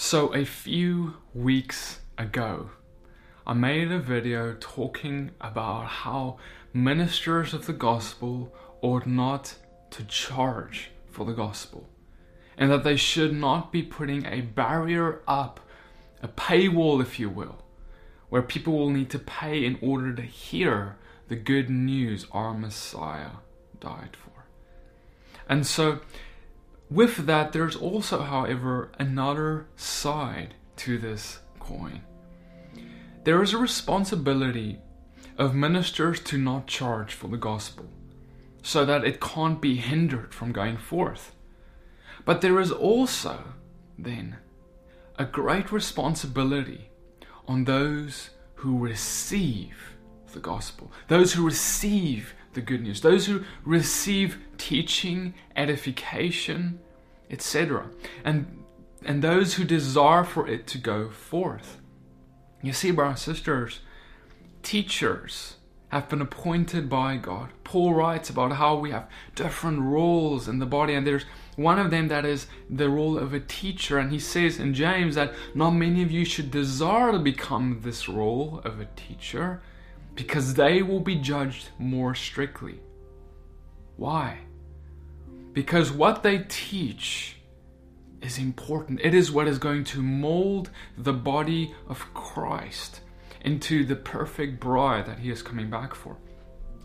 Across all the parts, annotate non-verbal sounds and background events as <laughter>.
So, a few weeks ago, I made a video talking about how ministers of the gospel ought not to charge for the gospel, and that they should not be putting a barrier up, a paywall, if you will, where people will need to pay in order to hear the good news our Messiah died for. And so, with that, there's also, however, another side to this coin. There is a responsibility of ministers to not charge for the gospel so that it can't be hindered from going forth. But there is also, then, a great responsibility on those who receive the gospel, those who receive the good news, those who receive teaching, edification, etc., and and those who desire for it to go forth. You see, brothers and sisters, teachers have been appointed by God. Paul writes about how we have different roles in the body, and there's one of them that is the role of a teacher. And he says in James that not many of you should desire to become this role of a teacher because they will be judged more strictly. Why? Because what they teach is important. It is what is going to mold the body of Christ into the perfect bride that he is coming back for.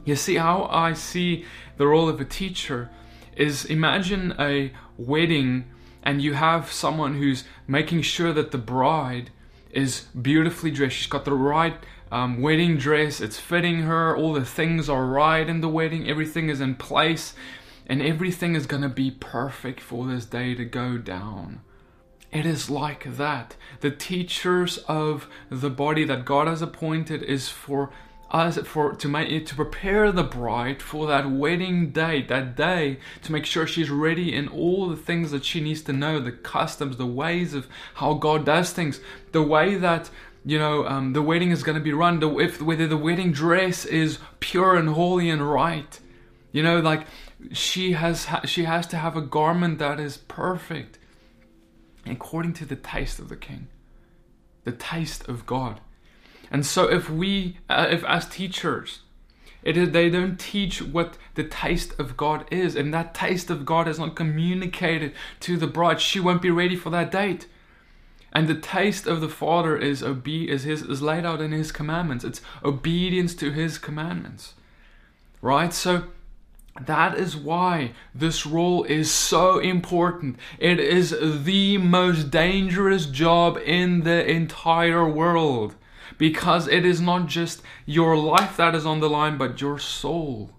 You see, how I see the role of a teacher is imagine a wedding and you have someone who's making sure that the bride is beautifully dressed. She's got the right um, wedding dress, it's fitting her, all the things are right in the wedding, everything is in place, and everything is going to be perfect for this day to go down. It is like that. The teachers of the body that God has appointed is for us for to make to prepare the bride for that wedding day, that day, to make sure she's ready in all the things that she needs to know, the customs, the ways of how God does things, the way that you know um, the wedding is going to be run, the, if whether the wedding dress is pure and holy and right, you know, like she has she has to have a garment that is perfect, according to the taste of the King, the taste of God. And so, if we, uh, if as teachers, it is, they don't teach what the taste of God is, and that taste of God is not communicated to the bride, she won't be ready for that date. And the taste of the Father is obe- is his is laid out in His commandments. It's obedience to His commandments, right? So that is why this role is so important. It is the most dangerous job in the entire world because it is not just your life that is on the line, but your soul.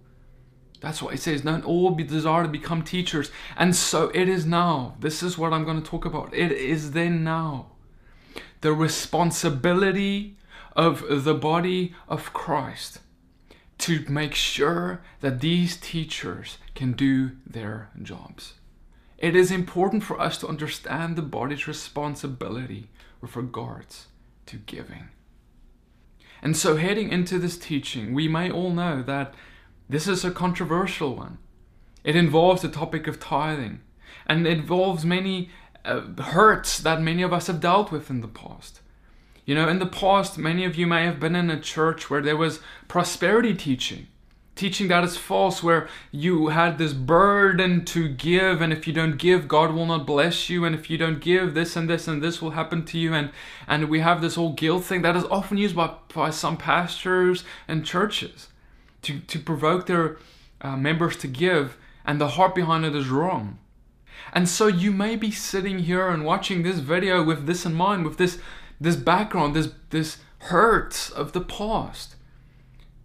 That's why it says, don't all be desire to become teachers. And so it is now. This is what I'm going to talk about. It is then now. The responsibility of the body of Christ to make sure that these teachers can do their jobs. It is important for us to understand the body's responsibility with regards to giving. And so, heading into this teaching, we may all know that this is a controversial one. It involves the topic of tithing, and it involves many uh, hurts that many of us have dealt with in the past. You know, in the past, many of you may have been in a church where there was prosperity teaching, teaching that is false, where you had this burden to give, and if you don't give, God will not bless you, and if you don't give, this and this and this will happen to you, and and we have this whole guilt thing that is often used by, by some pastors and churches to to provoke their uh, members to give, and the heart behind it is wrong. And so you may be sitting here and watching this video with this in mind, with this this background, this this hurt of the past.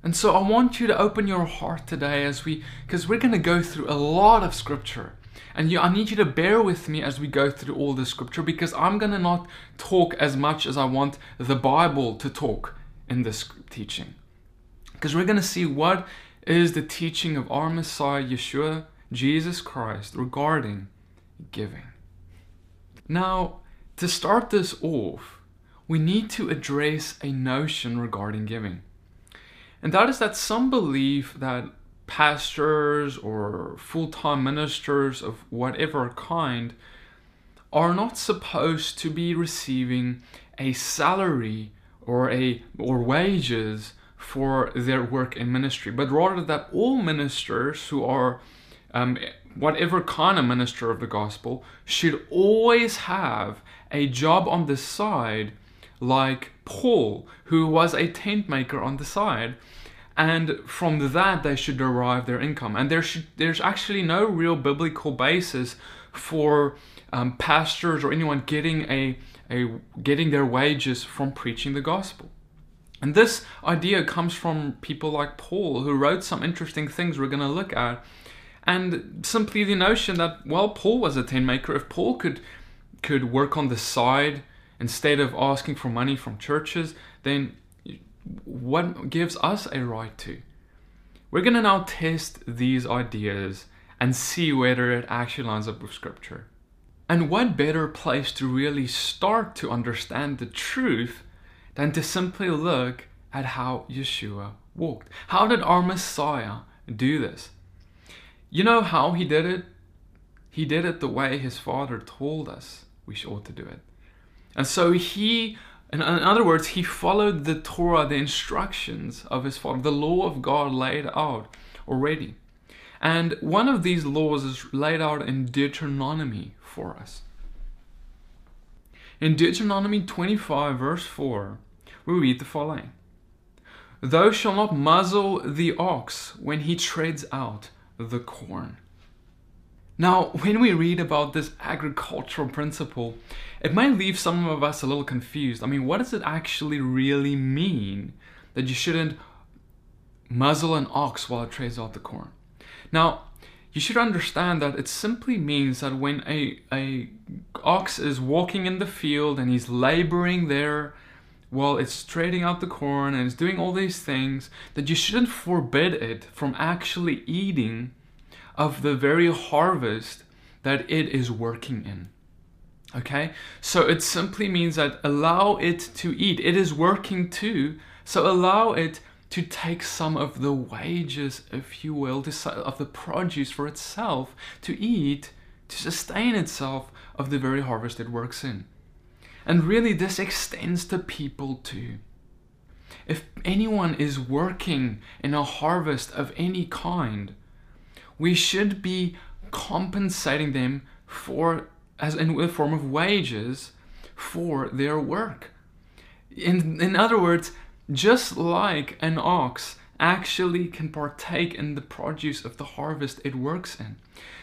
And so I want you to open your heart today as we because we're going to go through a lot of scripture. And you, I need you to bear with me as we go through all the scripture because I'm going to not talk as much as I want the Bible to talk in this teaching. Because we're going to see what is the teaching of our Messiah, Yeshua, Jesus Christ, regarding giving. Now, to start this off, we need to address a notion regarding giving. And that is that some believe that pastors or full time ministers of whatever kind are not supposed to be receiving a salary or a or wages for their work in ministry, but rather that all ministers who are um, whatever kind of minister of the gospel should always have a job on the side, like Paul, who was a tent maker on the side, and from that they should derive their income. And there should there's actually no real biblical basis for um, pastors or anyone getting a, a getting their wages from preaching the gospel. And this idea comes from people like Paul, who wrote some interesting things we're going to look at. And simply the notion that, well, Paul was a tent maker. If Paul could could work on the side instead of asking for money from churches, then what gives us a right to? We're going to now test these ideas and see whether it actually lines up with Scripture. And what better place to really start to understand the truth than to simply look at how Yeshua walked? How did our Messiah do this? You know how he did it? He did it the way his Father told us we ought to do it. And so he, in other words, he followed the Torah, the instructions of his Father, the law of God laid out already. And one of these laws is laid out in Deuteronomy for us. In Deuteronomy 25, verse 4, we read the following Thou shalt not muzzle the ox when he treads out the corn. Now, when we read about this agricultural principle, it might leave some of us a little confused. I mean, what does it actually really mean that you shouldn't muzzle an ox while it treads out the corn? Now, you should understand that it simply means that when a, a ox is walking in the field and he's laboring there while it's trading out the corn and it's doing all these things, that you shouldn't forbid it from actually eating of the very harvest that it is working in. Okay? So it simply means that allow it to eat. It is working too. So allow it to take some of the wages, if you will, of the produce for itself to eat, to sustain itself of the very harvest it works in. And really, this extends to people too. If anyone is working in a harvest of any kind, we should be compensating them for as in the form of wages for their work. In in other words, just like an ox actually can partake in the produce of the harvest it works in.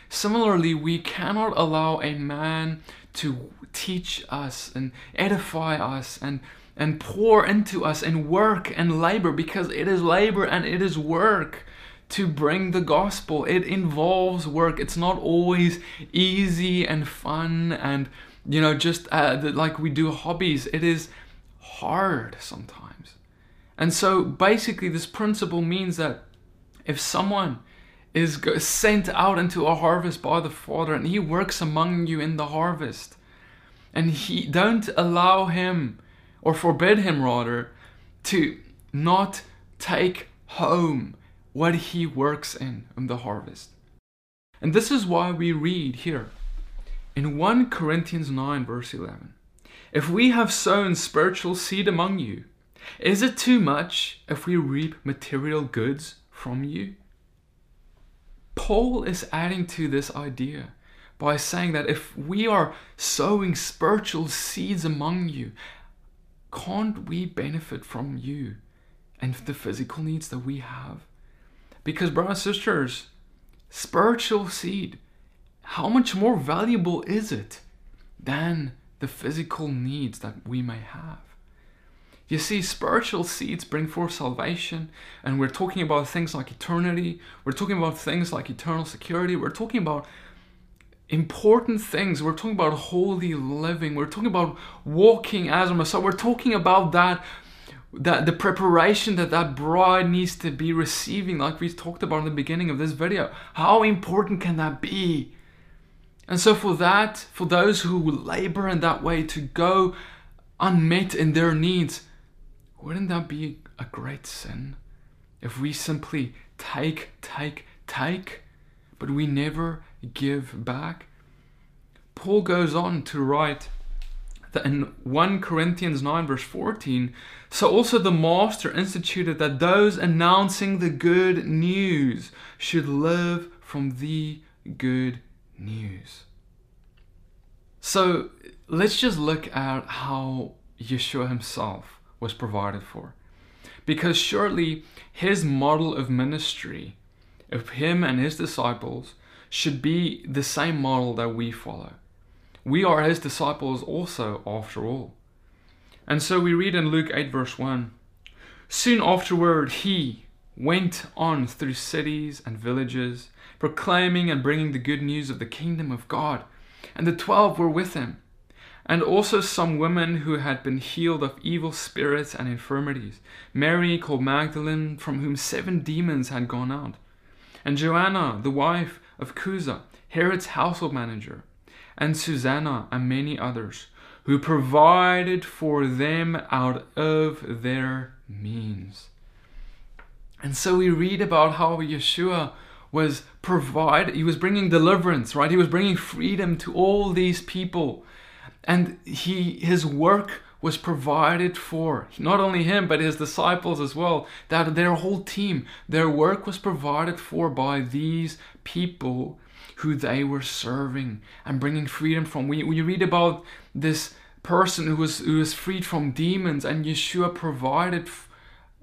Similarly, we cannot allow a man to teach us and edify us and and pour into us and work and labor because it is labor and it is work to bring the gospel. It involves work. It's not always easy and fun and, you know, just uh, like we do hobbies. It is hard sometimes. And so basically, this principle means that if someone is sent out into a harvest by the Father and he works among you in the harvest, and he don't allow him or forbid him rather to not take home what he works in in the harvest. And this is why we read here in 1 Corinthians 9, verse 11 If we have sown spiritual seed among you, is it too much if we reap material goods from you? Paul is adding to this idea by saying that if we are sowing spiritual seeds among you, can't we benefit from you and the physical needs that we have? Because, brothers and sisters, spiritual seed, how much more valuable is it than the physical needs that we may have? You see, spiritual seeds bring forth salvation, and we're talking about things like eternity, we're talking about things like eternal security, we're talking about important things. We're talking about holy living, we're talking about walking as a Messiah, we're talking about that that the preparation that that bride needs to be receiving like we talked about in the beginning of this video how important can that be and so for that for those who labor in that way to go unmet in their needs wouldn't that be a great sin if we simply take take take but we never give back Paul goes on to write that in 1 Corinthians 9, verse 14, so also the master instituted that those announcing the good news should live from the good news. So let's just look at how Yeshua himself was provided for. Because surely his model of ministry, of him and his disciples, should be the same model that we follow. We are his disciples also, after all. And so we read in Luke 8, verse 1 Soon afterward, he went on through cities and villages, proclaiming and bringing the good news of the kingdom of God. And the twelve were with him, and also some women who had been healed of evil spirits and infirmities Mary called Magdalene, from whom seven demons had gone out, and Joanna, the wife of Chuza, Herod's household manager and Susanna and many others who provided for them out of their means. And so we read about how Yeshua was provide he was bringing deliverance, right? He was bringing freedom to all these people. And he his work was provided for not only him but his disciples as well that their whole team their work was provided for by these people who they were serving and bringing freedom from. We, we read about this person who was, who was freed from demons, and Yeshua provided f-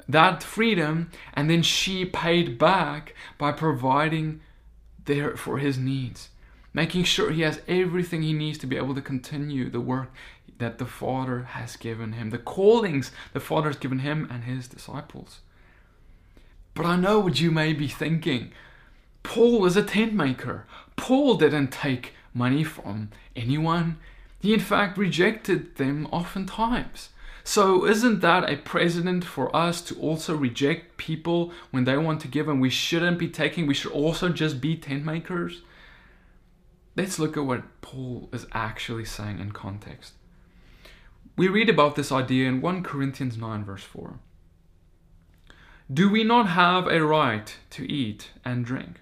that freedom, and then she paid back by providing there for his needs, making sure he has everything he needs to be able to continue the work that the Father has given him, the callings the Father has given him and his disciples. But I know what you may be thinking. Paul is a tent maker. Paul didn't take money from anyone. He, in fact, rejected them oftentimes. So, isn't that a precedent for us to also reject people when they want to give and we shouldn't be taking? We should also just be tent makers? Let's look at what Paul is actually saying in context. We read about this idea in 1 Corinthians 9, verse 4. Do we not have a right to eat and drink?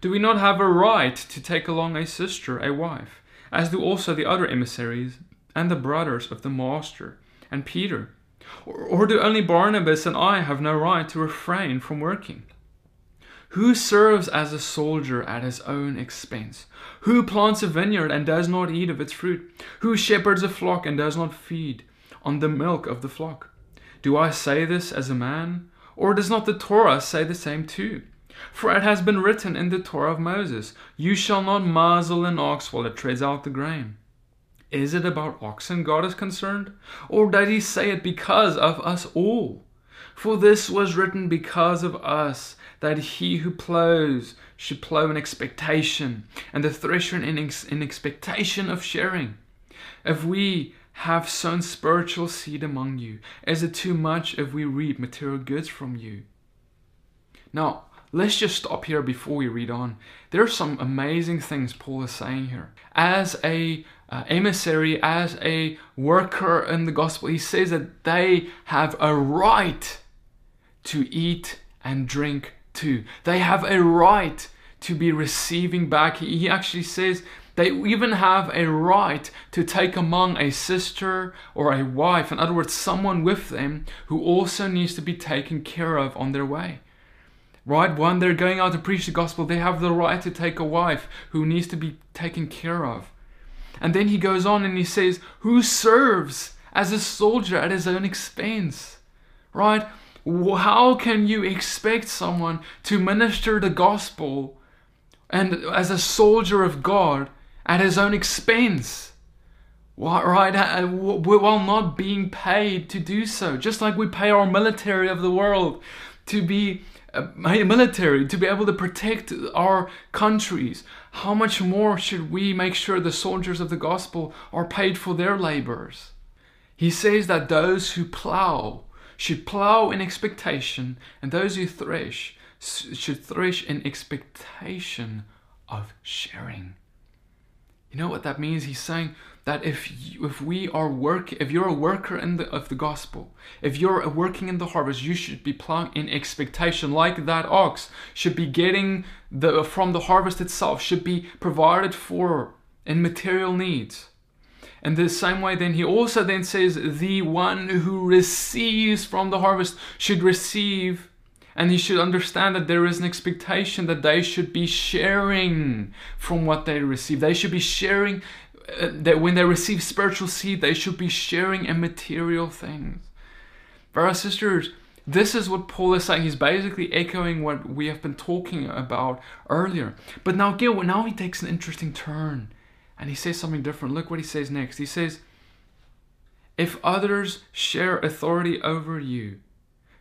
Do we not have a right to take along a sister, a wife, as do also the other emissaries and the brothers of the Master and Peter? Or, or do only Barnabas and I have no right to refrain from working? Who serves as a soldier at his own expense? Who plants a vineyard and does not eat of its fruit? Who shepherds a flock and does not feed on the milk of the flock? Do I say this as a man? Or does not the Torah say the same too? For it has been written in the Torah of Moses, You shall not muzzle an ox while it treads out the grain. Is it about oxen God is concerned? Or did he say it because of us all? For this was written because of us, that he who plows should plow in expectation, and the thresher in, ex- in expectation of sharing. If we have sown spiritual seed among you, is it too much if we reap material goods from you? Now, let's just stop here before we read on. There are some amazing things Paul is saying here. As a uh, emissary, as a worker in the gospel, he says that they have a right to eat and drink too. They have a right to be receiving back. He actually says they even have a right to take among a sister or a wife, in other words, someone with them who also needs to be taken care of on their way right? When they're going out to preach the gospel, they have the right to take a wife who needs to be taken care of. And then he goes on and he says, Who serves as a soldier at his own expense, right? How can you expect someone to minister the gospel and as a soldier of God at his own expense? Right, uh, while not being paid to do so, just like we pay our military of the world to be uh, a military to be able to protect our countries. How much more should we make sure the soldiers of the gospel are paid for their labors? He says that those who plow should plow in expectation, and those who thresh should thresh in expectation of sharing. You know what that means? He's saying that if you, if we are work if you're a worker in the of the gospel, if you're working in the harvest, you should be plowing in expectation, like that ox should be getting the from the harvest itself, should be provided for in material needs. In the same way, then he also then says, the one who receives from the harvest should receive, and he should understand that there is an expectation that they should be sharing from what they receive. They should be sharing, uh, that when they receive spiritual seed, they should be sharing in material things. Brothers sisters, this is what Paul is saying. He's basically echoing what we have been talking about earlier. But now, Gil, now he takes an interesting turn and he says something different. Look what he says next. He says, If others share authority over you,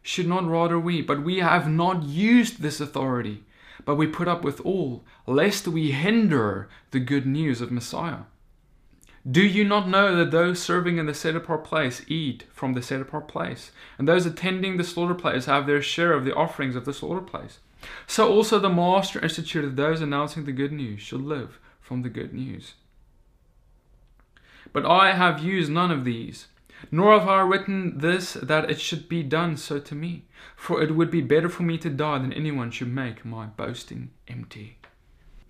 should not rather we? But we have not used this authority, but we put up with all, lest we hinder the good news of Messiah. Do you not know that those serving in the set apart place eat from the set apart place, and those attending the slaughter place have their share of the offerings of the slaughter place? So also the Master instituted those announcing the good news should live from the good news. But I have used none of these, nor have I written this that it should be done so to me. For it would be better for me to die than anyone should make my boasting empty.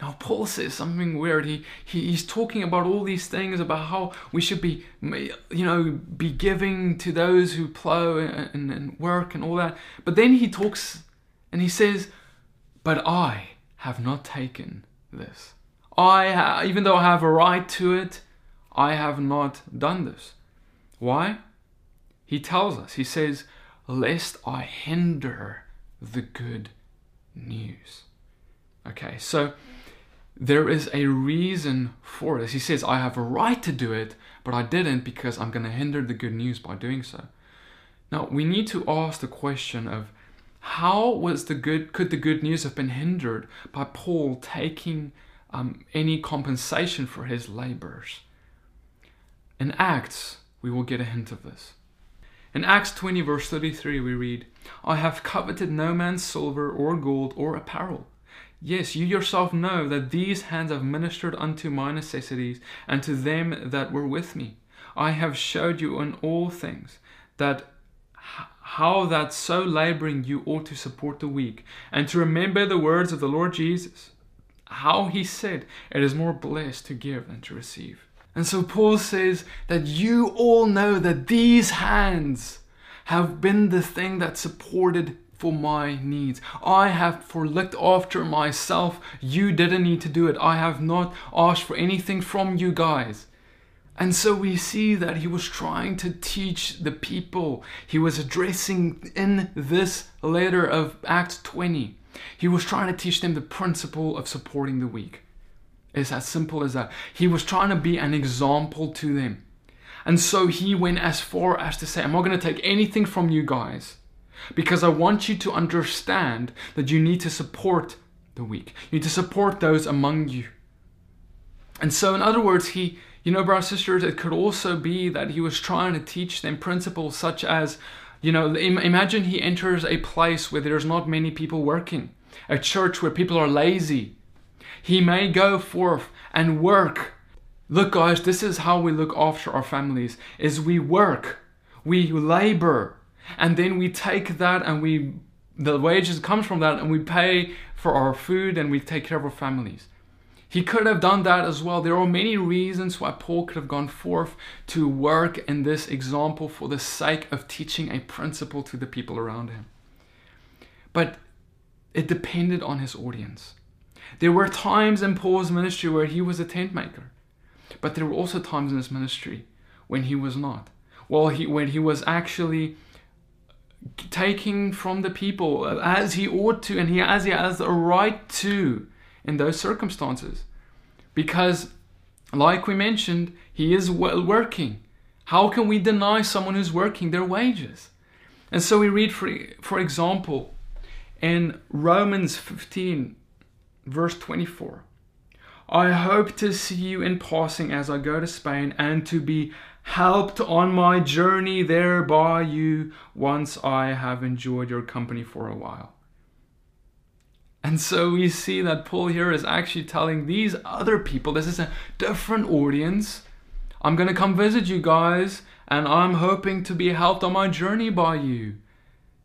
Now, Paul says something weird. He, he he's talking about all these things about how we should be, you know, be giving to those who plow and, and work and all that. But then he talks and he says, "But I have not taken this. I, even though I have a right to it, I have not done this. Why? He tells us, he says, lest I hinder the good news. Okay, so there is a reason for this. He says, I have a right to do it, but I didn't because I'm going to hinder the good news by doing so. Now, we need to ask the question of how was the good could the good news have been hindered by Paul taking um, any compensation for his labors? In Acts, we will get a hint of this. In Acts 20, verse 33, we read, I have coveted no man's silver or gold or apparel. Yes, you yourself know that these hands have ministered unto my necessities and to them that were with me. I have showed you in all things that how that so laboring you ought to support the weak, and to remember the words of the Lord Jesus, how he said, It is more blessed to give than to receive. And so Paul says that you all know that these hands have been the thing that supported for my needs. I have for looked after myself. You didn't need to do it. I have not asked for anything from you guys. And so we see that he was trying to teach the people. He was addressing in this letter of Acts 20. He was trying to teach them the principle of supporting the weak. It's as simple as that. He was trying to be an example to them. And so he went as far as to say, I'm not going to take anything from you guys because I want you to understand that you need to support the weak. You need to support those among you. And so, in other words, he, you know, brothers and sisters, it could also be that he was trying to teach them principles such as, you know, imagine he enters a place where there's not many people working, a church where people are lazy, he may go forth and work. Look, guys, this is how we look after our families is we work, we labor, and then we take that and we the wages comes from that and we pay for our food and we take care of our families. He could have done that as well. There are many reasons why Paul could have gone forth to work in this example for the sake of teaching a principle to the people around him. But it depended on his audience. There were times in Paul's ministry where he was a tent maker, but there were also times in his ministry when he was not. Well, he, when he was actually taking from the people as he ought to, and he as he has a right to in those circumstances, because, like we mentioned, he is well working. How can we deny someone who's working their wages? And so we read, for, for example, in Romans 15, Verse 24 I hope to see you in passing as I go to Spain and to be helped on my journey there by you once I have enjoyed your company for a while. And so we see that Paul here is actually telling these other people, this is a different audience. I'm going to come visit you guys and I'm hoping to be helped on my journey by you.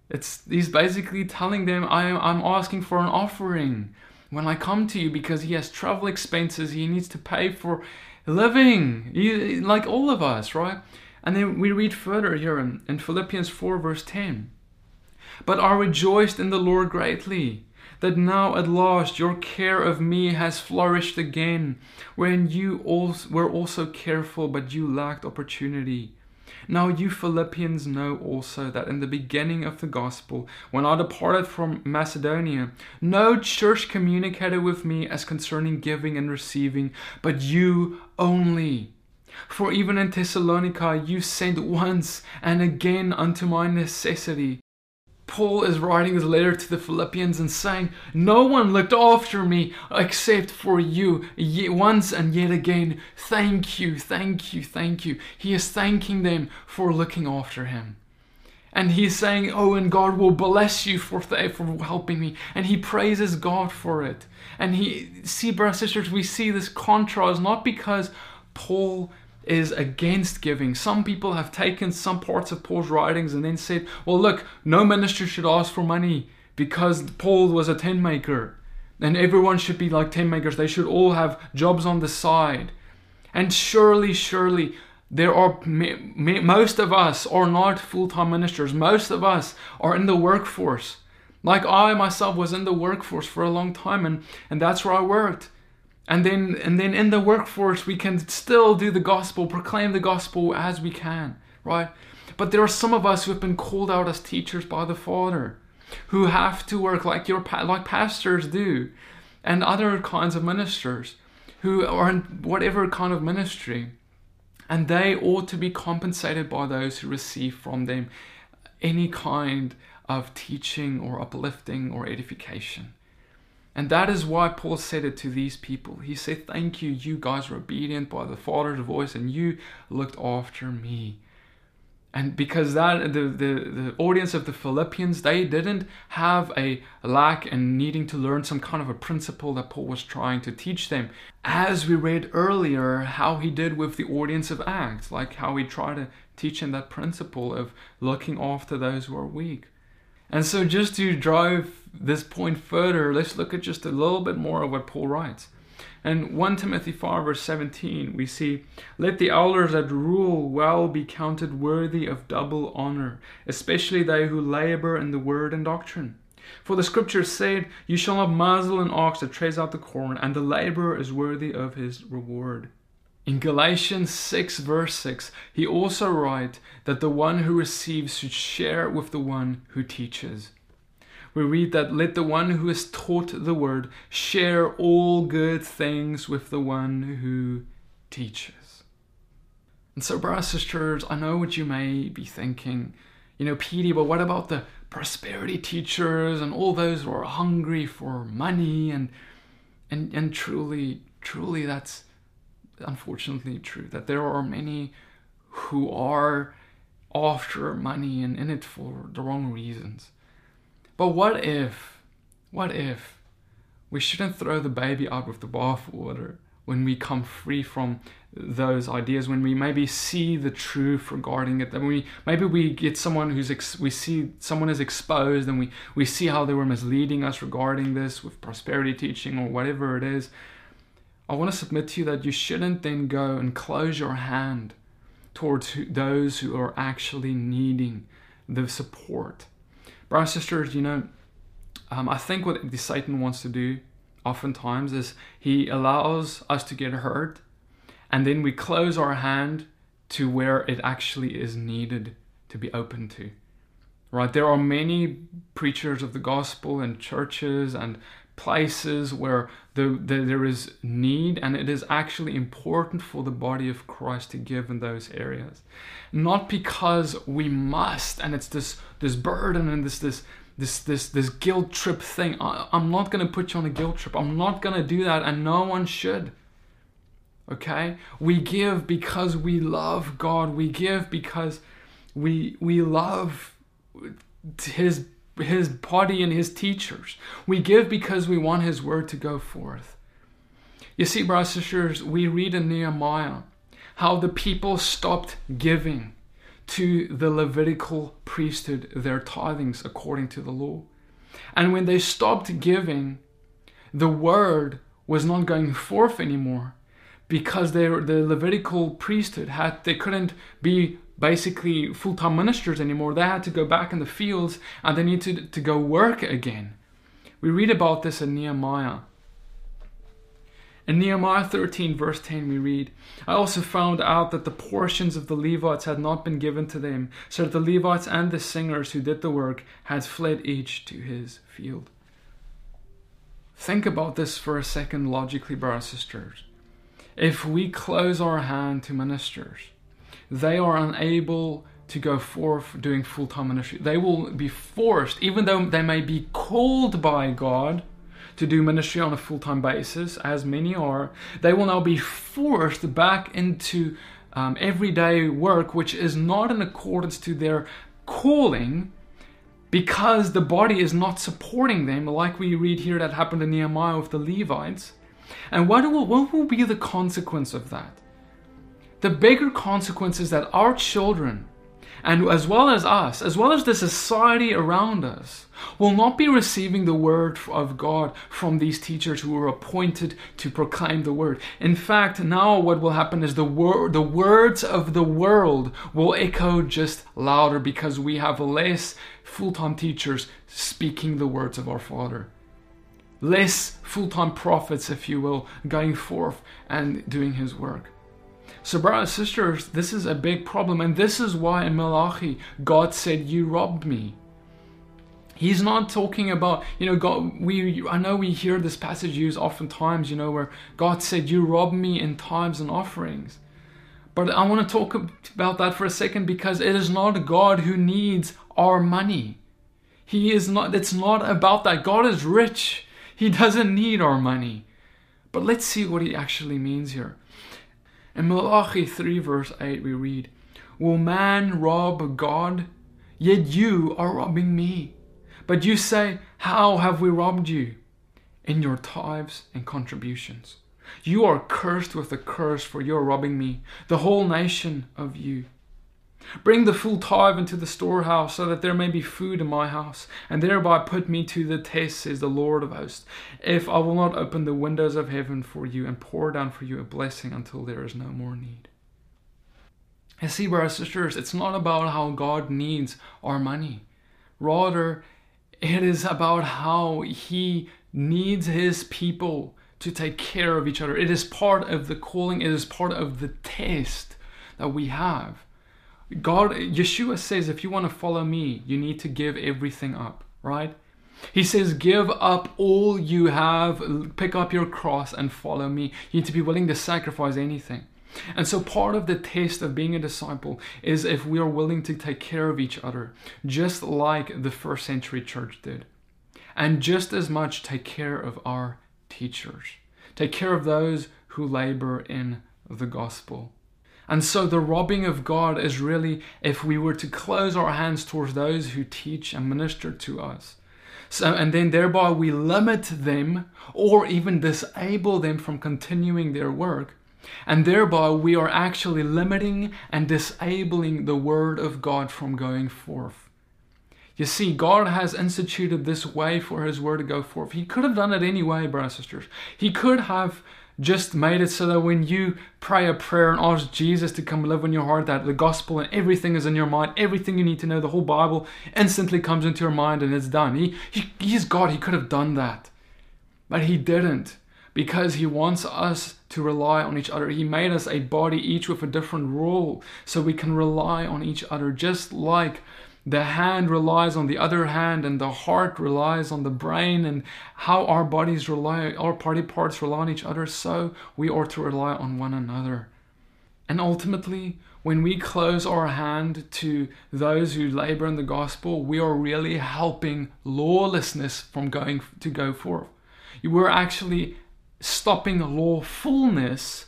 It's he's basically telling them I I'm asking for an offering. When I come to you because he has travel expenses, he needs to pay for living, he, like all of us, right? And then we read further here in, in Philippians 4, verse 10. But I rejoiced in the Lord greatly that now at last your care of me has flourished again, wherein you also were also careful, but you lacked opportunity. Now you Philippians know also that in the beginning of the gospel, when I departed from Macedonia, no church communicated with me as concerning giving and receiving, but you only. For even in Thessalonica you sent once and again unto my necessity. Paul is writing his letter to the Philippians and saying, No one looked after me except for you. Once and yet again, thank you, thank you, thank you. He is thanking them for looking after him. And he's saying, Oh, and God will bless you for, th- for helping me. And he praises God for it. And he, see, brothers and sisters, we see this contrast not because Paul is against giving. Some people have taken some parts of Paul's writings and then said, well, look, no minister should ask for money because Paul was a tent maker. And everyone should be like tent makers. They should all have jobs on the side. And surely, surely, there are most of us are not full-time ministers. Most of us are in the workforce. Like I myself was in the workforce for a long time, and, and that's where I worked and then and then in the workforce we can still do the gospel proclaim the gospel as we can right? But there are some of us who have been called out as teachers by the father who have to work like your like pastors do and other kinds of ministers who are in whatever kind of ministry. And they ought to be compensated by those who receive from them any kind of teaching or uplifting or edification and that is why Paul said it to these people. He said, Thank you, you guys were obedient by the Father's voice, and you looked after me. And because that the, the, the audience of the Philippians, they didn't have a lack in needing to learn some kind of a principle that Paul was trying to teach them. As we read earlier, how he did with the audience of Acts, like how he tried to teach them that principle of looking after those who are weak. And so, just to drive this point further, let's look at just a little bit more of what Paul writes. And 1 Timothy 5, verse 17, we see, Let the elders that rule well be counted worthy of double honor, especially they who labor in the word and doctrine. For the scriptures said, You shall not muzzle an ox that treads out the corn, and the laborer is worthy of his reward. In Galatians 6, verse 6, he also writes that the one who receives should share with the one who teaches. We read that let the one who is taught the word share all good things with the one who teaches. And so, brothers and sisters, I know what you may be thinking. You know, Petey, but what about the prosperity teachers and all those who are hungry for money and and and truly, truly that's unfortunately true that there are many who are after money and in it for the wrong reasons. But what if, what if we shouldn't throw the baby out with the bathwater when we come free from those ideas, when we maybe see the truth regarding it, then we maybe we get someone who's ex- we see someone is exposed and we we see how they were misleading us regarding this with prosperity teaching or whatever it is I want to submit to you that you shouldn't then go and close your hand towards those who are actually needing the support. Brothers and sisters, you know, um, I think what the Satan wants to do oftentimes is he allows us to get hurt and then we close our hand to where it actually is needed to be open to. Right? There are many preachers of the gospel and churches and places where the, the, there is need and it is actually important for the body of Christ to give in those areas. Not because we must and it's this this burden and this this this this this guilt trip thing. I, I'm not gonna put you on a guilt trip. I'm not gonna do that and no one should. Okay? We give because we love God. We give because we we love his his body and his teachers. We give because we want his word to go forth. You see, brothers and sisters, we read in Nehemiah how the people stopped giving to the Levitical priesthood their tithings according to the law. And when they stopped giving, the word was not going forth anymore because they the Levitical priesthood had they couldn't be basically full-time ministers anymore. They had to go back in the fields and they needed to, to go work again. We read about this in Nehemiah. In Nehemiah 13, verse 10, we read, I also found out that the portions of the Levites had not been given to them, so that the Levites and the singers who did the work had fled each to his field. Think about this for a second logically, brothers and sisters. If we close our hand to ministers, they are unable to go forth doing full time ministry. They will be forced, even though they may be called by God to do ministry on a full time basis, as many are, they will now be forced back into um, everyday work, which is not in accordance to their calling because the body is not supporting them, like we read here that happened in Nehemiah with the Levites. And what will, what will be the consequence of that? The bigger consequence is that our children and as well as us, as well as the society around us, will not be receiving the word of God from these teachers who were appointed to proclaim the word. In fact, now what will happen is the word, the words of the world will echo just louder because we have less full-time teachers speaking the words of our Father. Less full-time prophets, if you will, going forth and doing his work. So, brothers and sisters, this is a big problem, and this is why in Malachi God said, "You robbed me." He's not talking about, you know, God. We I know we hear this passage used oftentimes, you know, where God said, "You robbed me in tithes and offerings." But I want to talk about that for a second because it is not God who needs our money. He is not. It's not about that. God is rich. He doesn't need our money. But let's see what he actually means here. In Malachi 3, verse 8, we read, Will man rob God? Yet you are robbing me. But you say, How have we robbed you? In your tithes and contributions. You are cursed with a curse, for you are robbing me, the whole nation of you. Bring the full tithe into the storehouse, so that there may be food in my house, and thereby put me to the test, says the Lord of hosts, if I will not open the windows of heaven for you and pour down for you a blessing until there is no more need. You see, brothers and sisters, it's not about how God needs our money. Rather, it is about how He needs His people to take care of each other. It is part of the calling, it is part of the test that we have. God, Yeshua says, if you want to follow me, you need to give everything up, right? He says, give up all you have, pick up your cross and follow me. You need to be willing to sacrifice anything. And so, part of the test of being a disciple is if we are willing to take care of each other, just like the first century church did. And just as much take care of our teachers, take care of those who labor in the gospel. And so the robbing of God is really if we were to close our hands towards those who teach and minister to us. So, and then thereby we limit them or even disable them from continuing their work. And thereby we are actually limiting and disabling the word of God from going forth. You see, God has instituted this way for His word to go forth. He could have done it anyway, brothers and sisters. He could have just made it so that when you pray a prayer and ask Jesus to come live in your heart, that the gospel and everything is in your mind, everything you need to know, the whole Bible instantly comes into your mind and it's done. He, he, he's God, He could have done that. But He didn't because He wants us to rely on each other. He made us a body, each with a different role, so we can rely on each other, just like the hand relies on the other hand and the heart relies on the brain and how our bodies rely our body parts rely on each other so we ought to rely on one another. And ultimately when we close our hand to those who labor in the gospel we are really helping lawlessness from going to go forth. We're actually stopping lawfulness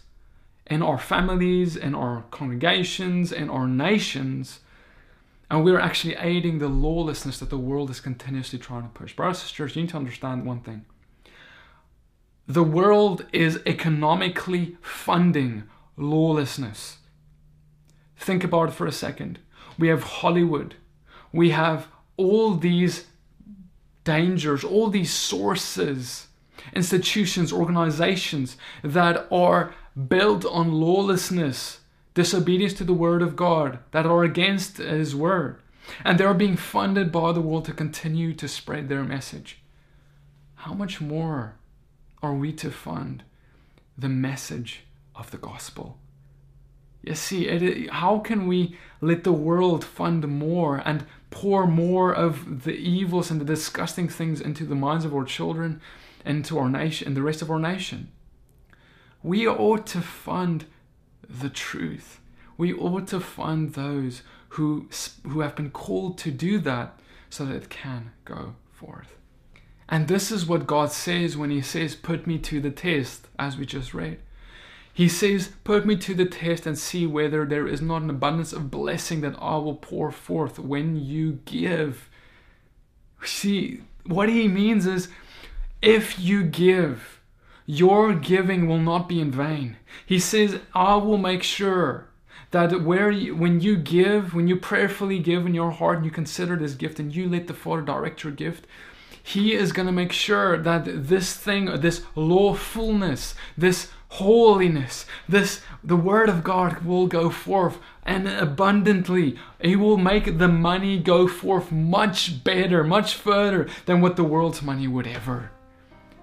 in our families in our congregations in our nations and we're actually aiding the lawlessness that the world is continuously trying to push. Brothers and sisters, you need to understand one thing. The world is economically funding lawlessness. Think about it for a second. We have Hollywood. We have all these dangers, all these sources institutions, organizations that are built on lawlessness, disobedience to the word of God, that are against his word. And they're being funded by the world to continue to spread their message. How much more are we to fund the message of the gospel? You see, it, how can we let the world fund more and pour more of the evils and the disgusting things into the minds of our children and to our nation and the rest of our nation? We ought to fund the truth. We ought to fund those who, who have been called to do that so that it can go forth. And this is what God says when He says, Put me to the test, as we just read. He says, Put me to the test and see whether there is not an abundance of blessing that I will pour forth when you give. See, what he means is if you give, your giving will not be in vain. He says, I will make sure that where you, when you give, when you prayerfully give in your heart and you consider this gift and you let the Father direct your gift, He is going to make sure that this thing, this lawfulness, this holiness. This the word of God will go forth and abundantly. He will make the money go forth much better, much further than what the world's money would ever.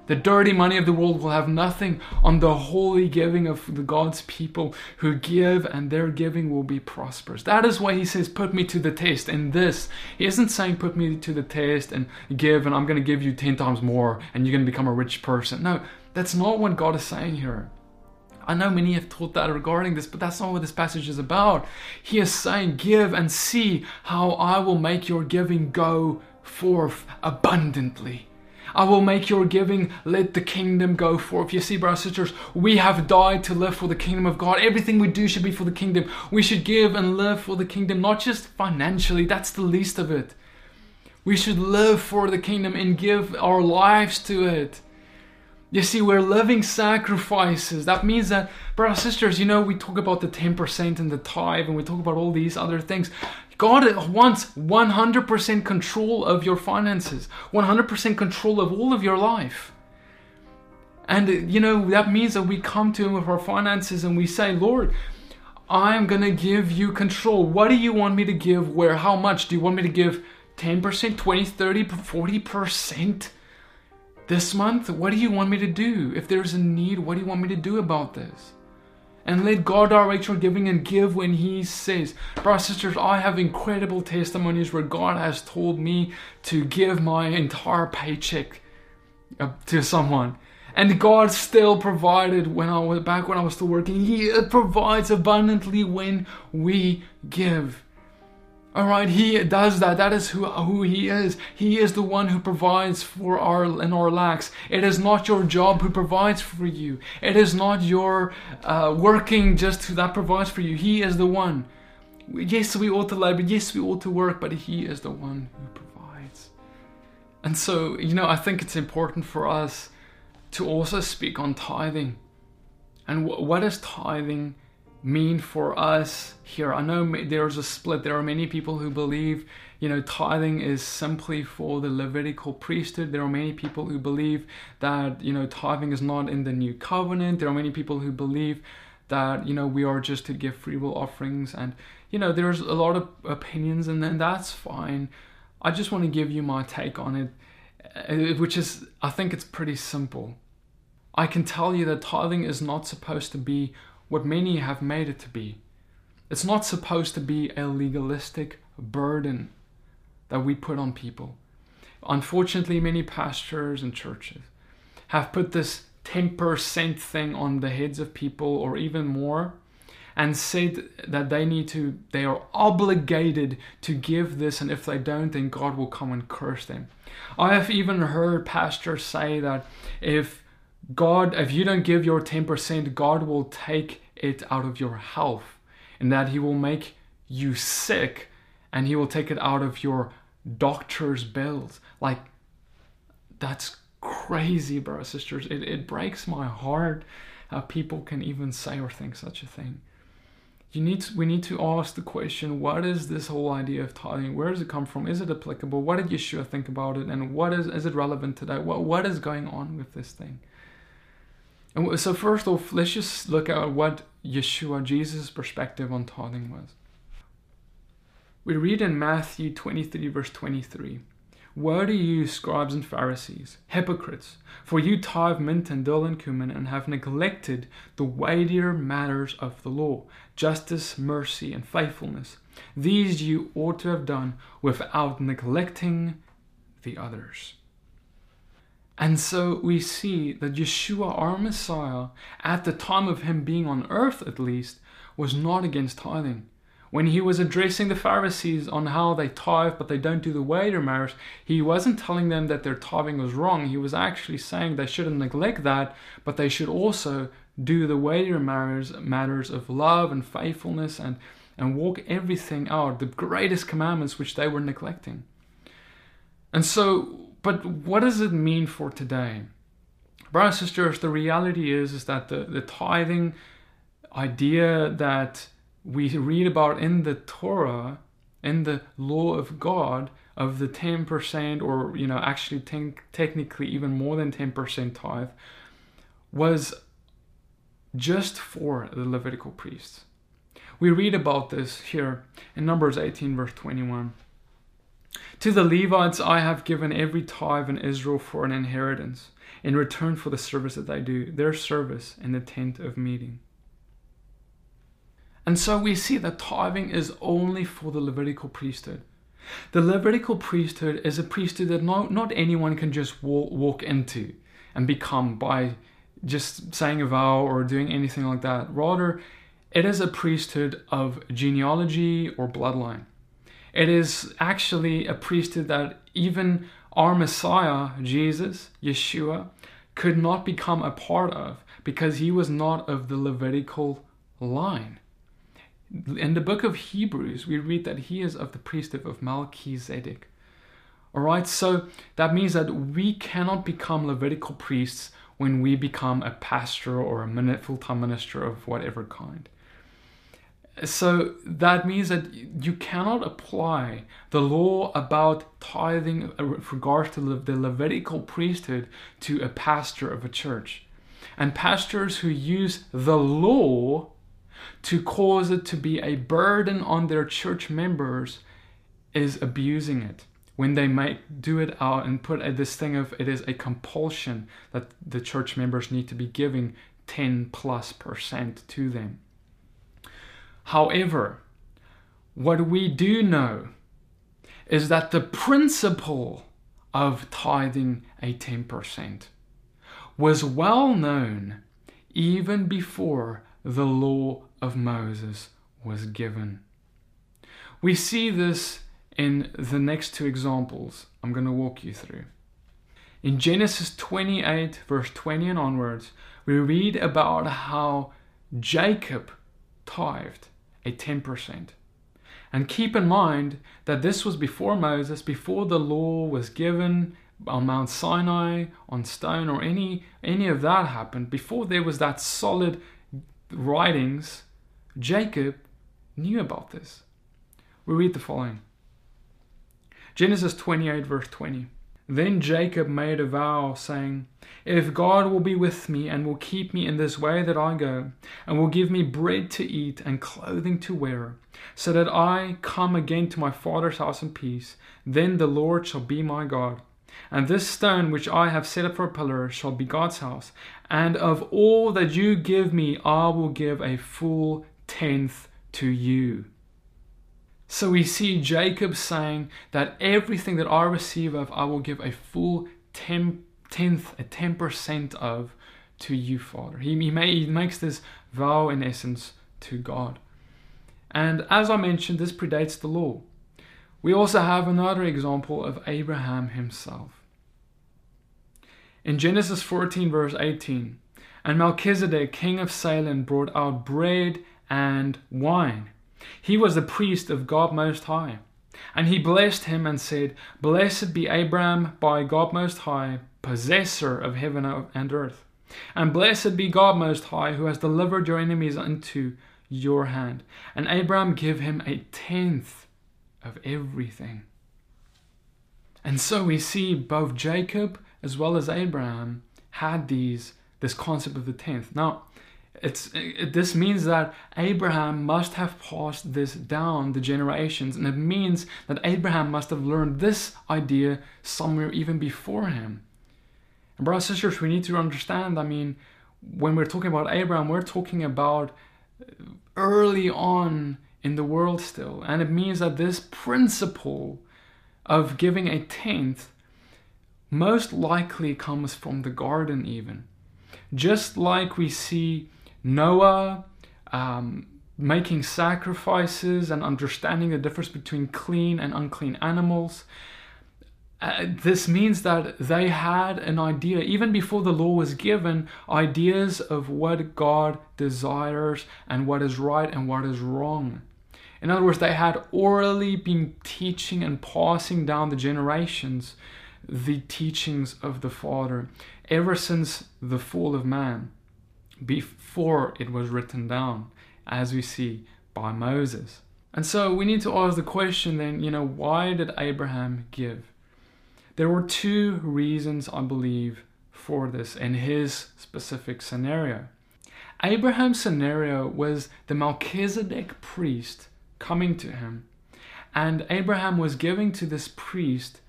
The dirty money of the world will have nothing on the holy giving of the God's people who give, and their giving will be prosperous. That is why he says, Put me to the test. In this, he isn't saying, Put me to the test and give, and I'm going to give you 10 times more, and you're going to become a rich person. No, that's not what God is saying here. I know many have taught that regarding this, but that's not what this passage is about. He is saying, Give and see how I will make your giving go forth abundantly. I will make your giving, let the kingdom go forth. You see, brothers and sisters, we have died to live for the kingdom of God. Everything we do should be for the kingdom. We should give and live for the kingdom, not just financially, that's the least of it. We should live for the kingdom and give our lives to it. You see, we're living sacrifices. That means that, brothers and sisters, you know, we talk about the 10% and the tithe and we talk about all these other things. God wants 100% control of your finances, 100% control of all of your life. And, you know, that means that we come to Him with our finances and we say, Lord, I'm going to give you control. What do you want me to give? Where? How much? Do you want me to give 10%, 20, 30, 40%? This month, what do you want me to do? If there's a need, what do you want me to do about this? And let God direct your giving and give when He says. Brothers and sisters, I have incredible testimonies where God has told me to give my entire paycheck to someone. And God still provided when I was back when I was still working. He provides abundantly when we give. All right, he does that. That is who, who he is. He is the one who provides for our in our lacks. It is not your job who provides for you. It is not your uh, working just that provides for you. He is the one. Yes, we ought to labor. Yes, we ought to work, but he is the one who provides. And so, you know, I think it's important for us to also speak on tithing. And what is tithing? Mean for us here? I know there's a split. There are many people who believe, you know, tithing is simply for the Levitical priesthood. There are many people who believe that, you know, tithing is not in the new covenant. There are many people who believe that, you know, we are just to give free will offerings. And, you know, there's a lot of opinions, and then that's fine. I just want to give you my take on it, uh, which is, I think it's pretty simple. I can tell you that tithing is not supposed to be what many have made it to be. It's not supposed to be a legalistic burden that we put on people. Unfortunately, many pastors and churches have put this 10% thing on the heads of people or even more and said that they need to they are obligated to give this and if they don't then God will come and curse them. I have even heard pastors say that if God, if you don't give your 10%, God will take it out of your health and that He will make you sick and He will take it out of your doctor's bills. Like, that's crazy, brothers sisters. It, it breaks my heart how people can even say or think such a thing. you need to, we need to ask the question what is this whole idea of tithing where does it come from is it applicable what did yeshua think about it and what is is it relevant today what what is going on with this thing and so first off let's just look at what yeshua jesus perspective on tithing was we read in matthew 23 verse 23 Woe to you, scribes and Pharisees, hypocrites, for you tithe mint and dill and cumin, and have neglected the weightier matters of the law justice, mercy, and faithfulness. These you ought to have done without neglecting the others. And so we see that Yeshua, our Messiah, at the time of him being on earth at least, was not against tithing when he was addressing the Pharisees on how they tithe but they don't do the weightier matters, he wasn't telling them that their tithing was wrong. He was actually saying they shouldn't neglect that, but they should also do the weightier matters, matters of love and faithfulness and, and walk everything out, the greatest commandments which they were neglecting. And so, but what does it mean for today? Brothers and sisters, the reality is, is that the, the tithing idea that we read about in the Torah, in the law of God, of the 10% or, you know, actually ten, technically even more than 10% tithe, was just for the Levitical priests. We read about this here in Numbers 18, verse 21. To the Levites I have given every tithe in Israel for an inheritance, in return for the service that they do, their service in the tent of meeting. And so we see that tithing is only for the Levitical priesthood. The Levitical priesthood is a priesthood that not, not anyone can just walk, walk into and become by just saying a vow or doing anything like that. Rather, it is a priesthood of genealogy or bloodline. It is actually a priesthood that even our Messiah, Jesus, Yeshua, could not become a part of because he was not of the Levitical line. In the book of Hebrews, we read that he is of the priesthood of Melchizedek. All right, so that means that we cannot become Levitical priests when we become a pastor or a full time minister of whatever kind. So that means that you cannot apply the law about tithing with regards to the Levitical priesthood to a pastor of a church. And pastors who use the law to cause it to be a burden on their church members is abusing it when they might do it out and put uh, this thing of it is a compulsion that the church members need to be giving 10 plus percent to them. However, what we do know is that the principle of tithing a 10% was well known even before the law of Moses was given. We see this in the next two examples I'm going to walk you through. In Genesis 28, verse 20 and onwards, we read about how Jacob tithed a 10%. And keep in mind that this was before Moses, before the law was given on Mount Sinai, on stone, or any, any of that happened, before there was that solid writings Jacob knew about this. We read the following Genesis 28, verse 20. Then Jacob made a vow, saying, If God will be with me and will keep me in this way that I go, and will give me bread to eat and clothing to wear, so that I come again to my father's house in peace, then the Lord shall be my God. And this stone which I have set up for a pillar shall be God's house. And of all that you give me, I will give a full tenth to you. So we see Jacob saying that everything that I receive of, I will give a full ten, tenth, a 10% of to you, Father. He, he, may, he makes this vow in essence to God. And as I mentioned, this predates the law. We also have another example of Abraham himself. In Genesis 14, verse 18, and Melchizedek, king of Salem, brought out bread and wine. He was the priest of God Most High. And he blessed him and said, Blessed be Abraham by God Most High, possessor of heaven and earth. And blessed be God Most High, who has delivered your enemies into your hand. And Abraham gave him a tenth of everything. And so we see both Jacob as well as Abraham had these this concept of the tenth. Now, it's it, this means that Abraham must have passed this down the generations, and it means that Abraham must have learned this idea somewhere even before him. And brothers and sisters, we need to understand. I mean, when we're talking about Abraham, we're talking about early on in the world still, and it means that this principle of giving a tenth most likely comes from the garden, even. Just like we see Noah um, making sacrifices and understanding the difference between clean and unclean animals. Uh, this means that they had an idea, even before the law was given, ideas of what God desires and what is right and what is wrong. In other words, they had orally been teaching and passing down the generations the teachings of the Father ever since the fall of man, before it was written down, as we see by Moses. And so we need to ask the question then, you know, why did Abraham give? There were two reasons, I believe, for this in his specific scenario. Abraham's scenario was the Melchizedek priest coming to him, and Abraham was giving to this priest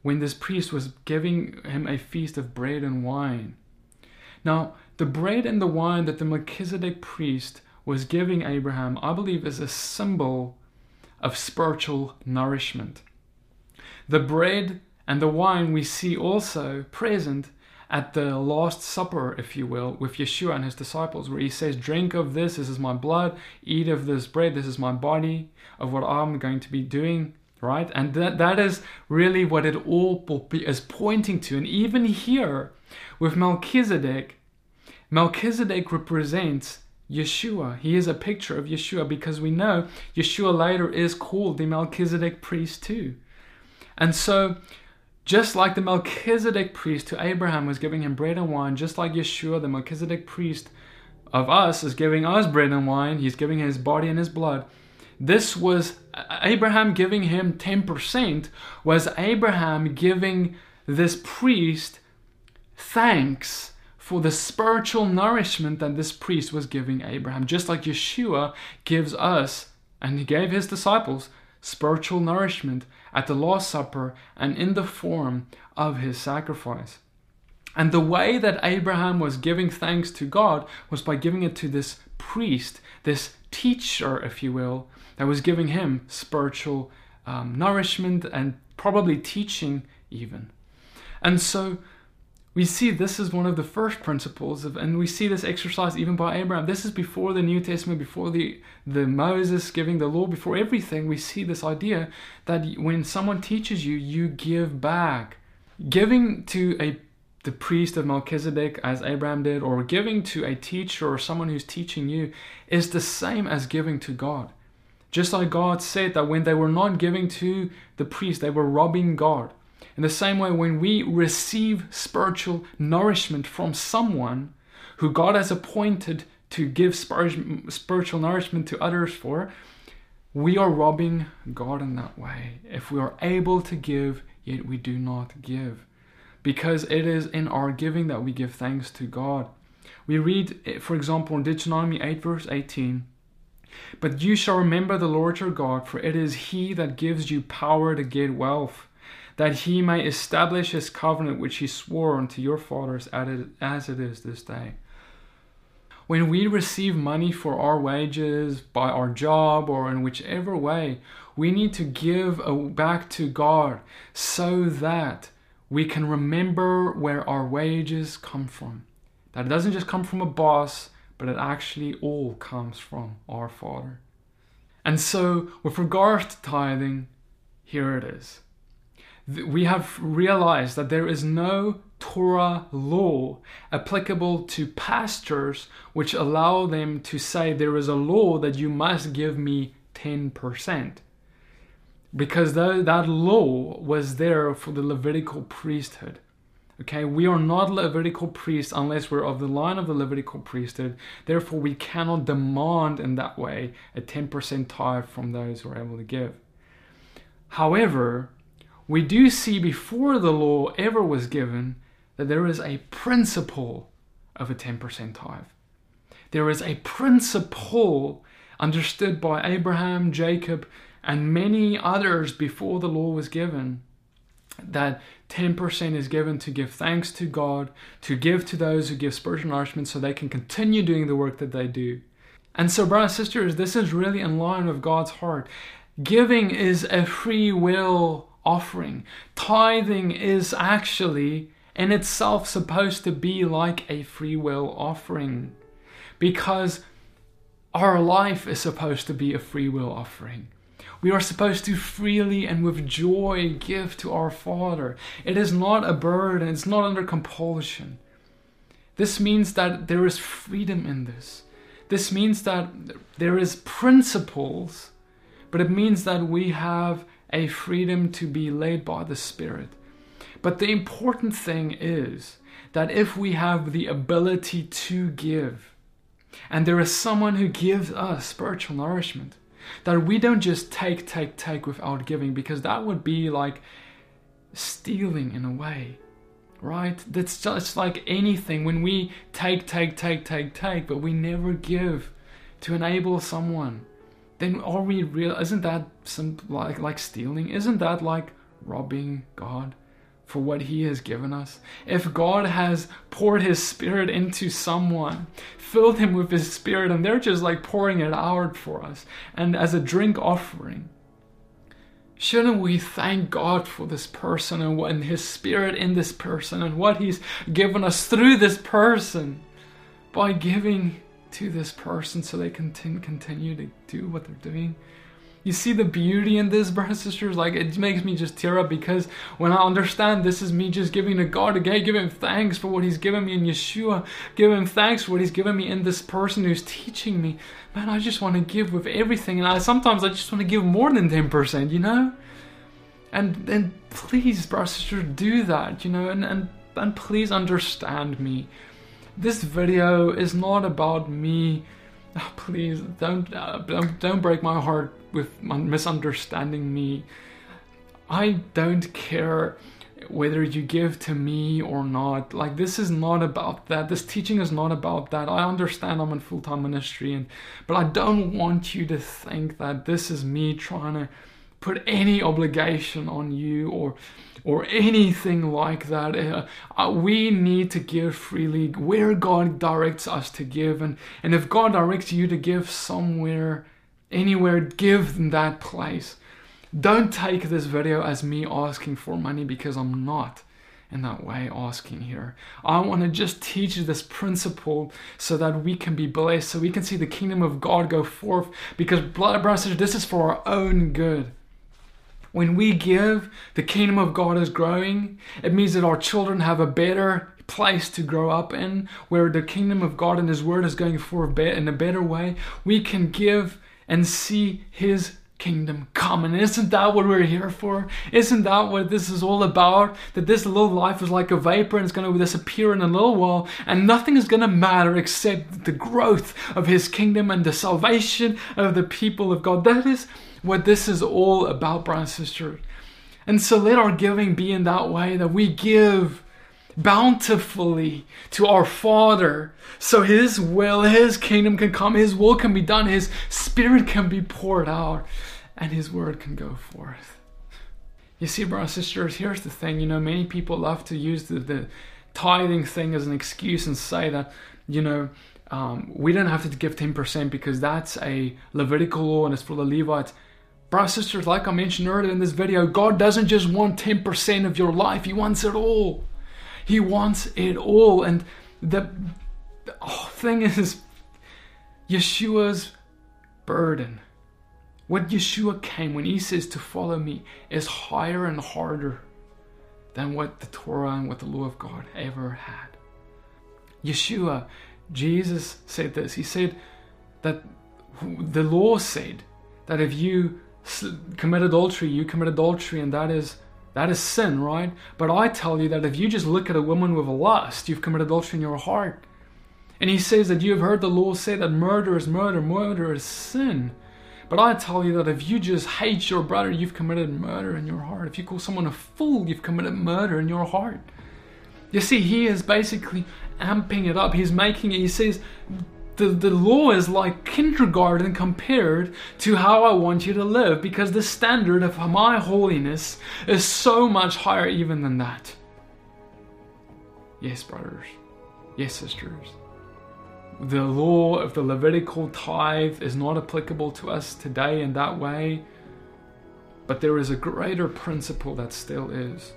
when this priest was giving him a feast of bread and wine. Now, the bread and the wine that the Melchizedek priest was giving Abraham, I believe, is a symbol of spiritual nourishment. The bread and the wine we see also present at the Last Supper, if you will, with Yeshua and his disciples, where he says, Drink of this, this is my blood, eat of this bread, this is my body, of what I'm going to be doing right? And that, that is really what it all is pointing to. And even here with Melchizedek, Melchizedek represents Yeshua. He is a picture of Yeshua because we know Yeshua later is called the Melchizedek priest too. And so, just like the Melchizedek priest to Abraham was giving him bread and wine, just like Yeshua, the Melchizedek priest of us, is giving us bread and wine, he's giving his body and his blood this was Abraham giving him 10%, was Abraham giving this priest thanks for the spiritual nourishment that this priest was giving Abraham. Just like Yeshua gives us, and he gave his disciples, spiritual nourishment at the Last Supper and in the form of his sacrifice. And the way that Abraham was giving thanks to God was by giving it to this priest, this teacher, if you will, that was giving him spiritual um, nourishment and probably teaching even. And so we see this is one of the first principles of, and we see this exercise even by Abraham. This is before the New Testament, before the, the Moses giving the law, before everything. We see this idea that when someone teaches you, you give back. Giving to a the priest of Melchizedek, as Abraham did, or giving to a teacher or someone who's teaching you, is the same as giving to God. Just like God said that when they were not giving to the priest, they were robbing God. In the same way, when we receive spiritual nourishment from someone who God has appointed to give spiritual nourishment to others for, we are robbing God in that way. If we are able to give, yet we do not give. Because it is in our giving that we give thanks to God. We read, eh, for example, in Deuteronomy 8, verse 18 but you shall remember the Lord your God, for it is he that gives you power to get wealth, that he may establish his covenant which he swore unto your fathers as it is this day. When we receive money for our wages by our job or in whichever way, we need to give back to God so that we can remember where our wages come from. That it doesn't just come from a boss, but it actually all comes from our Father. And so, with regard to tithing, here it is. We have realized that there is no Torah law applicable to pastors which allow them to say there is a law that you must give me 10%. Because that law was there for the Levitical priesthood. Okay, we are not Levitical priests unless we're of the line of the Levitical priesthood. Therefore, we cannot demand in that way a 10% tithe from those who are able to give. However, we do see before the law ever was given that there is a principle of a 10% tithe. There is a principle understood by Abraham, Jacob, and many others before the law was given that 10% is given to give thanks to God, to give to those who give spiritual nourishment so they can continue doing the work that they do. And so, brothers and sisters, this is really in line with God's heart. Giving is a free will offering. Tithing is actually in itself supposed to be like a free will offering because our life is supposed to be a free will offering. We are supposed to freely and with joy give to our Father. It is not a burden, it's not under compulsion. This means that there is freedom in this. This means that there is principles, but it means that we have a freedom to be led by the Spirit. But the important thing is that if we have the ability to give, and there is someone who gives us spiritual nourishment, that we don't just take, take, take without giving, because that would be like stealing in a way, right? That's just like anything. When we take, take, take, take, take, but we never give to enable someone, then are we real? Isn't that some like like stealing? Isn't that like robbing God? for what He has given us. If God has poured His Spirit into someone, filled him with His Spirit, and they're just like pouring it out for us, and as a drink offering, shouldn't we thank God for this person and, and His Spirit in this person and what He's given us through this person by giving to this person so they can continue to do what they're doing? You see the beauty in this, brothers and sisters? Like, it makes me just tear up because when I understand this is me just giving to God, again, Him thanks for what He's given me in Yeshua, Him thanks for what He's given me in this person who's teaching me. Man, I just want to give with everything. And I sometimes I just want to give more than 10%, you know? And and please, brothers and sisters, do that, you know, and, and, and please understand me. This video is not about me Oh, please don't, uh, don't don't break my heart with misunderstanding me. I don't care whether you give to me or not. Like this is not about that. This teaching is not about that. I understand I'm in full-time ministry and but I don't want you to think that this is me trying to put any obligation on you or or anything like that. Uh, uh, we need to give freely where God directs us to give. And, and if God directs you to give somewhere, anywhere, give in that place. Don't take this video as me asking for money because I'm not in that way asking here. I want to just teach this principle so that we can be blessed, so we can see the kingdom of God go forth. Because, blood brothers, this is for our own good. When we give, the kingdom of God is growing. It means that our children have a better place to grow up in, where the kingdom of God and His Word is going forth in a better way. We can give and see His kingdom come. And isn't that what we're here for? Isn't that what this is all about? That this little life is like a vapor and it's going to disappear in a little while, and nothing is going to matter except the growth of His kingdom and the salvation of the people of God. That is what this is all about, brother and sister. And so let our giving be in that way that we give bountifully to our Father so His will, His kingdom can come, His will can be done, His Spirit can be poured out, and His word can go forth. You see, brothers and sisters, here's the thing you know, many people love to use the, the tithing thing as an excuse and say that, you know, um, we don't have to give 10% because that's a Levitical law and it's for the Levites. Brothers sisters, like I mentioned earlier in this video, God doesn't just want 10% of your life, He wants it all. He wants it all. And the, the oh, thing is, Yeshua's burden, what Yeshua came when He says to follow me, is higher and harder than what the Torah and what the law of God ever had. Yeshua, Jesus said this. He said that the law said that if you commit adultery, you commit adultery, and that is That is sin, right? But I tell you that if you just look at a woman with a lust, you've committed adultery in your heart. And he says that you have heard the law say that murder is murder, murder is sin. But I tell you that if you just hate your brother, you've committed murder in your heart. If you call someone a fool, you've committed murder in your heart. You see, he is basically amping it up. He's making it, he says, the, the law is like kindergarten compared to how I want you to live because the standard of my holiness is so much higher even than that. Yes, brothers. Yes, sisters. The law of the Levitical tithe is not applicable to us today in that way, but there is a greater principle that still is.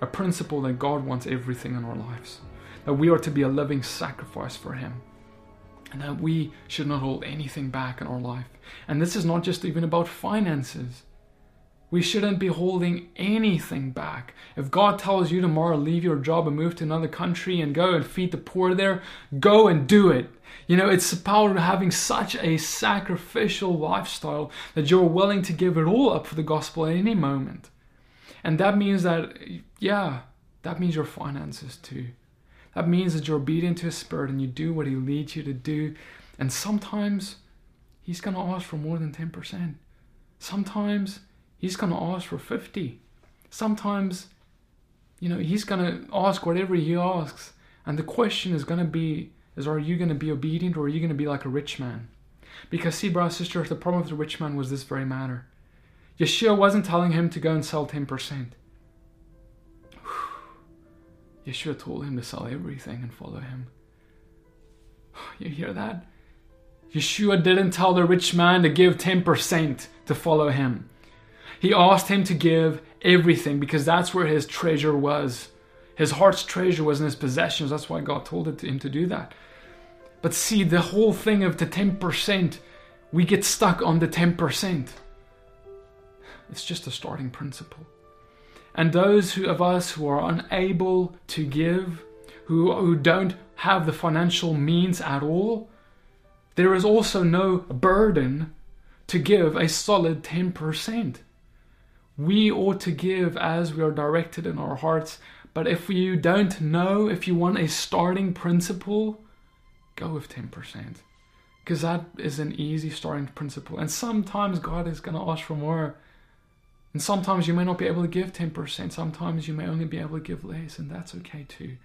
A principle that God wants everything in our lives. That we are to be a living sacrifice for Him and that we should not hold anything back in our life. And this is not just even about finances. We shouldn't be holding anything back. If God tells you tomorrow, leave your job and move to another country and go and feed the poor there, go and do it. You know, it's about having such a sacrificial lifestyle that you're willing to give it all up for the gospel at any moment. And that means that, yeah, that means your finances too. That means that you're obedient to His Spirit and you do what He leads you to do. And sometimes He's going to ask for more than 10%. Sometimes He's going to ask for 50. Sometimes, you know, He's going to ask whatever He asks. And the question is going to be, is are you going to be obedient or are you going to be like a rich man? Because see, brothers and sisters, the problem with the rich man was this very matter. Yeshua wasn't telling him to go and sell 10%. Yeshua told him to sell everything and follow him. <sighs> You hear that? Yeshua didn't tell the rich man to give 10% to follow him. He asked him to give everything because that's where his treasure was. His heart's treasure was in his possessions. That's why God told him to do that. But see, the whole thing of the 10%, we get stuck on the 10%. It's just a starting principle. And those who, of us who are unable to give, who, who don't have the financial means at all, there is also no burden to give a solid 10%. We ought to give as we are directed in our hearts, but if you don't know, if you want a starting principle, go with 10%. Because that is an easy starting principle. And sometimes God is going to ask for more. And sometimes you may not be able to give 10%, sometimes you may only be able to give less, and that's okay too.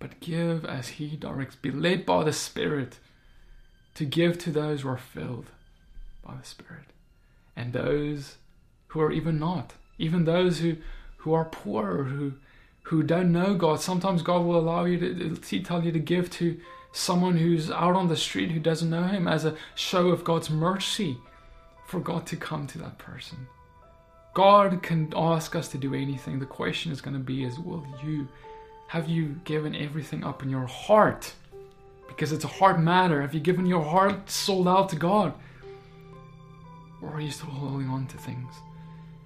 But give as He directs. Be led by the Spirit to give to those who are filled by the Spirit, and those who are even not, even those who, who are poor, who, who don't know God. Sometimes God will allow you to, tell you to give to someone who's out on the street who doesn't know Him as a show of God's mercy for God to come to that person. God can ask us to do anything. The question is going to be is will you have you given everything up in your heart? Because it's a heart matter. Have you given your heart sold out to God? Or are you still holding on to things?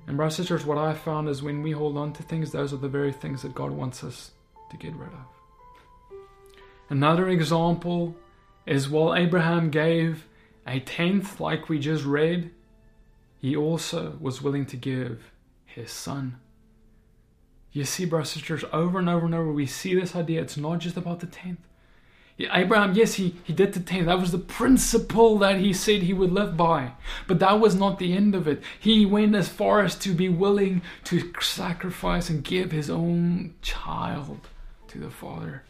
And brothers and sisters, what I found is when we hold on to things, those are the very things that God wants us to get rid of. Another example is while Abraham gave a tenth, like we just read, he also was willing to give his son. You see, brothers and sisters, over and over and over, we see this idea. It's not just about the tenth. Abraham, yes, he, he did the tenth. That was the principle that he said he would live by. But that was not the end of it. He went as far as to be willing to sacrifice and give his own child to the Father.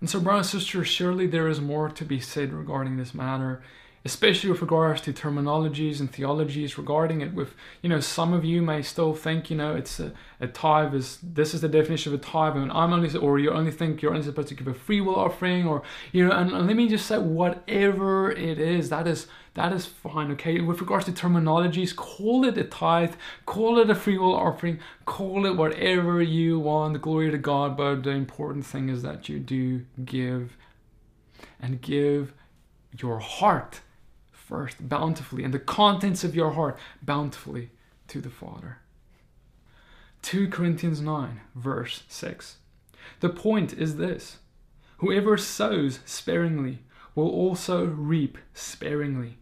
And so, brothers and sisters, surely there is more to be said regarding this matter especially with regards to terminologies and theologies regarding it with you know some of you may still think you know it's a, a tithe is this is the definition of a tithe and i'm only or you only think you're only supposed to give a free will offering or you know and, let me just say whatever it is that is that is fine okay? With regards to terminologies call it a tithe call it a free will offering call it whatever you want. The glory to god but the important thing is that you do give and give your heart first bountifully, and the contents of your heart bountifully to the Father. 2 Corinthians 9, verse 6. The point is this whoever sows sparingly will also reap sparingly,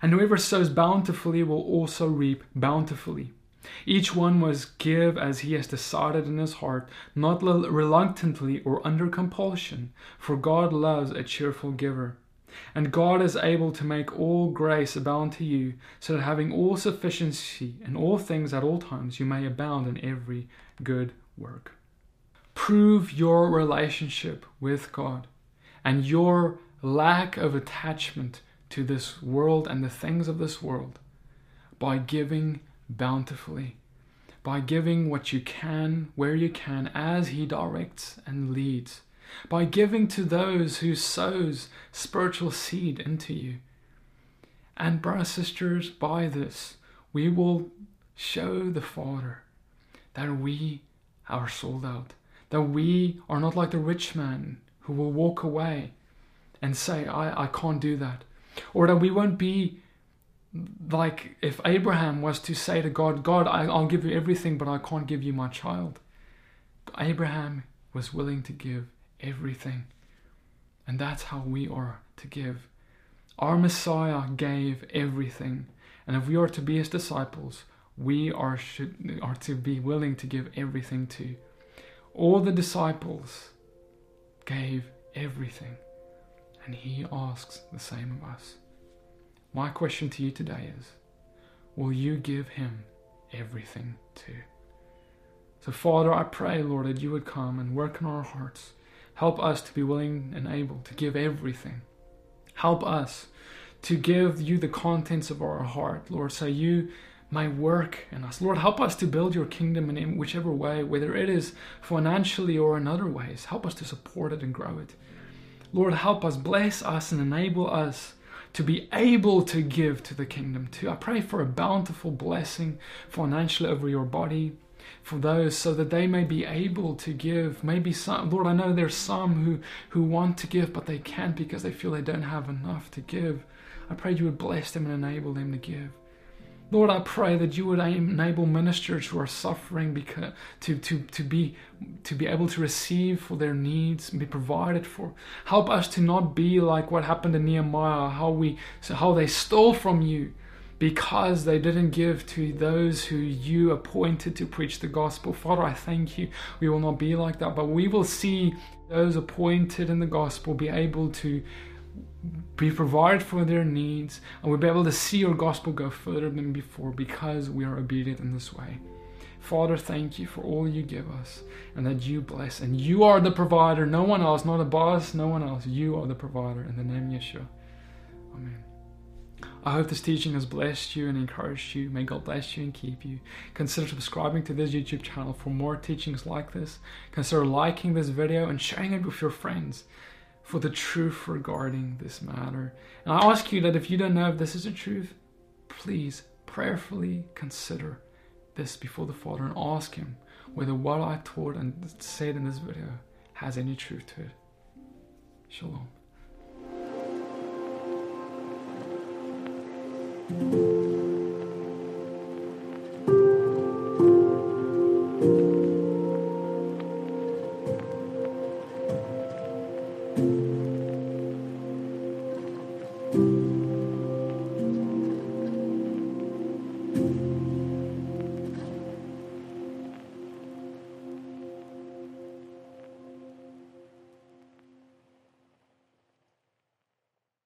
and whoever sows bountifully will also reap bountifully. Each one must give as he has decided in his heart, not reluctantly or under compulsion, for God loves a cheerful giver. And God is able to make all grace abound to you, so that having all sufficiency in all things at all times, you may abound in every good work. Prove your relationship with God and your lack of attachment to this world and the things of this world by giving bountifully, by giving what you can, where you can, as He directs and leads by giving to those who sows spiritual seed into you. And, brothers sisters, by this, we will show the Father that we are sold out, that we are not like the rich man who will walk away and say, I, I can't do that. Or that we won't be like if Abraham was to say to God, God, I, I'll give you everything, but I can't give you my child. Abraham was willing to give everything. And that's how we are to give. Our Messiah gave everything. And if we are to be his disciples, we are, should, are to be willing to give everything to. All the disciples gave everything. And he asks the same of us. My question to you today is Will you give him everything too? So, Father, I pray, Lord, that you would come and work in our hearts Help us to be willing and able to give everything. Help us to give you the contents of our heart, Lord, so you may work in us. Lord, help us to build your kingdom in whichever way, whether it is financially or in other ways. Help us to support it and grow it. Lord, help us, bless us, and enable us to be able to give to the kingdom too. I pray for a bountiful blessing financially over your body, for those so that they may be able to give. Maybe some, Lord, I know there's some who, who want to give, but they can't because they feel they don't have enough to give. I pray you would bless them and enable them to give. Lord, I pray that you would enable ministers who are suffering because, to, to, to, be, to be able to receive for their needs and be provided for. Help us to not be like what happened to Nehemiah, how, we, how they stole from you because they didn't give to those who you appointed to preach the gospel. Father, I thank you. We will not be like that, but we will see those appointed in the gospel be able to be provided for their needs, and we'll be able to see your gospel go further than before because we are obedient in this way. Father, thank you for all you give us and that you bless. And you are the provider, no one else, not a boss, no one else. You are the provider. In the name of Yeshua. Amen. I hope this teaching has blessed you and encouraged you. May God bless you and keep you. Consider subscribing to this YouTube channel for more teachings like this. Consider liking this video and sharing it with your friends for the truth regarding this matter. And I ask you that if you don't know if this is the truth, please prayerfully consider this before the Father and ask Him whether what I taught and said in this video has any truth to it. Shalom. Thank you.